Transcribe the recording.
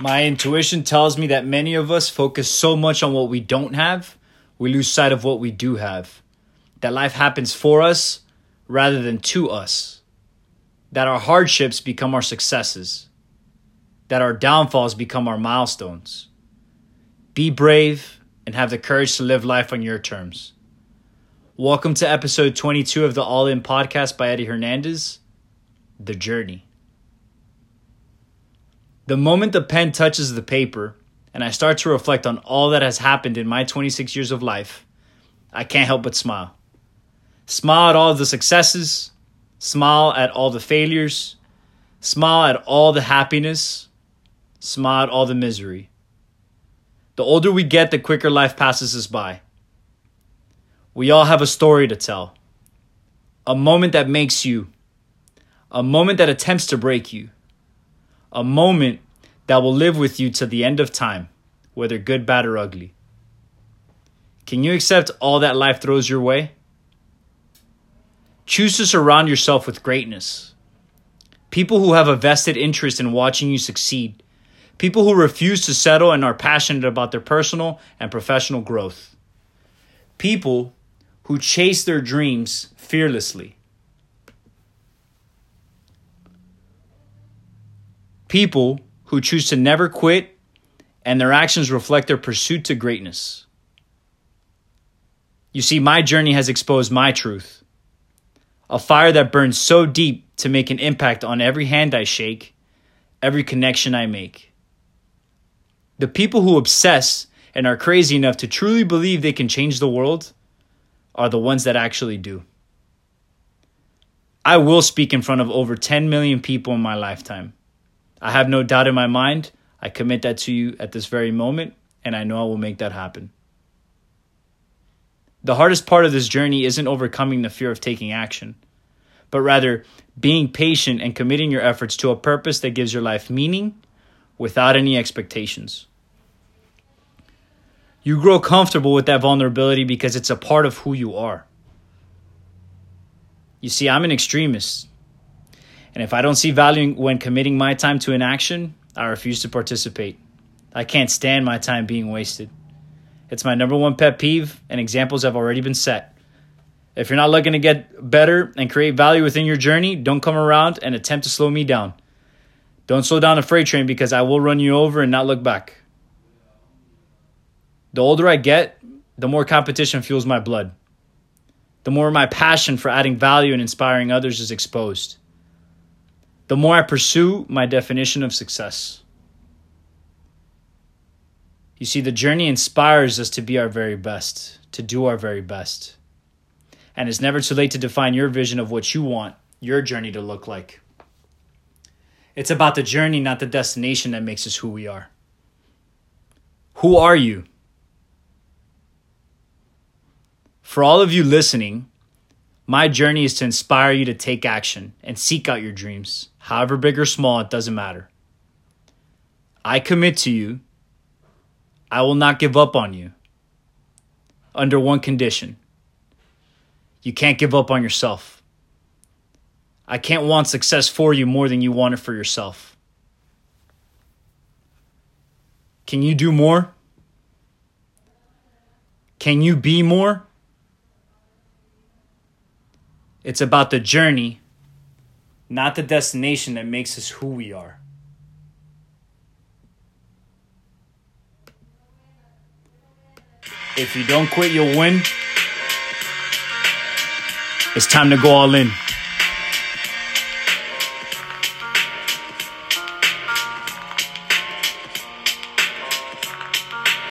My intuition tells me that many of us focus so much on what we don't have, we lose sight of what we do have. That life happens for us rather than to us. That our hardships become our successes. That our downfalls become our milestones. Be brave and have the courage to live life on your terms. Welcome to episode 22 of the All In podcast by Eddie Hernandez The Journey. The moment the pen touches the paper and I start to reflect on all that has happened in my 26 years of life, I can't help but smile. Smile at all the successes, smile at all the failures, smile at all the happiness, smile at all the misery. The older we get, the quicker life passes us by. We all have a story to tell, a moment that makes you, a moment that attempts to break you a moment that will live with you to the end of time, whether good, bad, or ugly. Can you accept all that life throws your way? Choose to surround yourself with greatness. People who have a vested interest in watching you succeed. People who refuse to settle and are passionate about their personal and professional growth. People who chase their dreams fearlessly. People who choose to never quit and their actions reflect their pursuit to greatness. You see, my journey has exposed my truth. A fire that burns so deep to make an impact on every hand I shake, every connection I make. The people who obsess and are crazy enough to truly believe they can change the world are the ones that actually do. I will speak in front of over 10 million people in my lifetime. I have no doubt in my mind. I commit that to you at this very moment, and I know I will make that happen. The hardest part of this journey isn't overcoming the fear of taking action, but rather being patient and committing your efforts to a purpose that gives your life meaning without any expectations. You grow comfortable with that vulnerability because it's a part of who you are. You see, I'm an extremist. And if I don't see value when committing my time to an action, I refuse to participate. I can't stand my time being wasted. It's my number one pet peeve, and examples have already been set. If you're not looking to get better and create value within your journey, don't come around and attempt to slow me down. Don't slow down a freight train because I will run you over and not look back. The older I get, the more competition fuels my blood. The more my passion for adding value and inspiring others is exposed the more I pursue my definition of success. You see, the journey inspires us to be our very best, to do our very best. And it's never too late to define your vision of what you want your journey to look like. It's about the journey, not the destination, that makes us who we are. Who are you? For all of you listening, my journey is to inspire you to take action and seek out your dreams, however big or small, it doesn't matter. I commit to you, I will not give up on you under one condition you can't give up on yourself. I can't want success for you more than you want it for yourself. Can you do more? Can you be more? It's about the journey, not the destination that makes us who we are. If you don't quit, you'll win. It's time to go all in.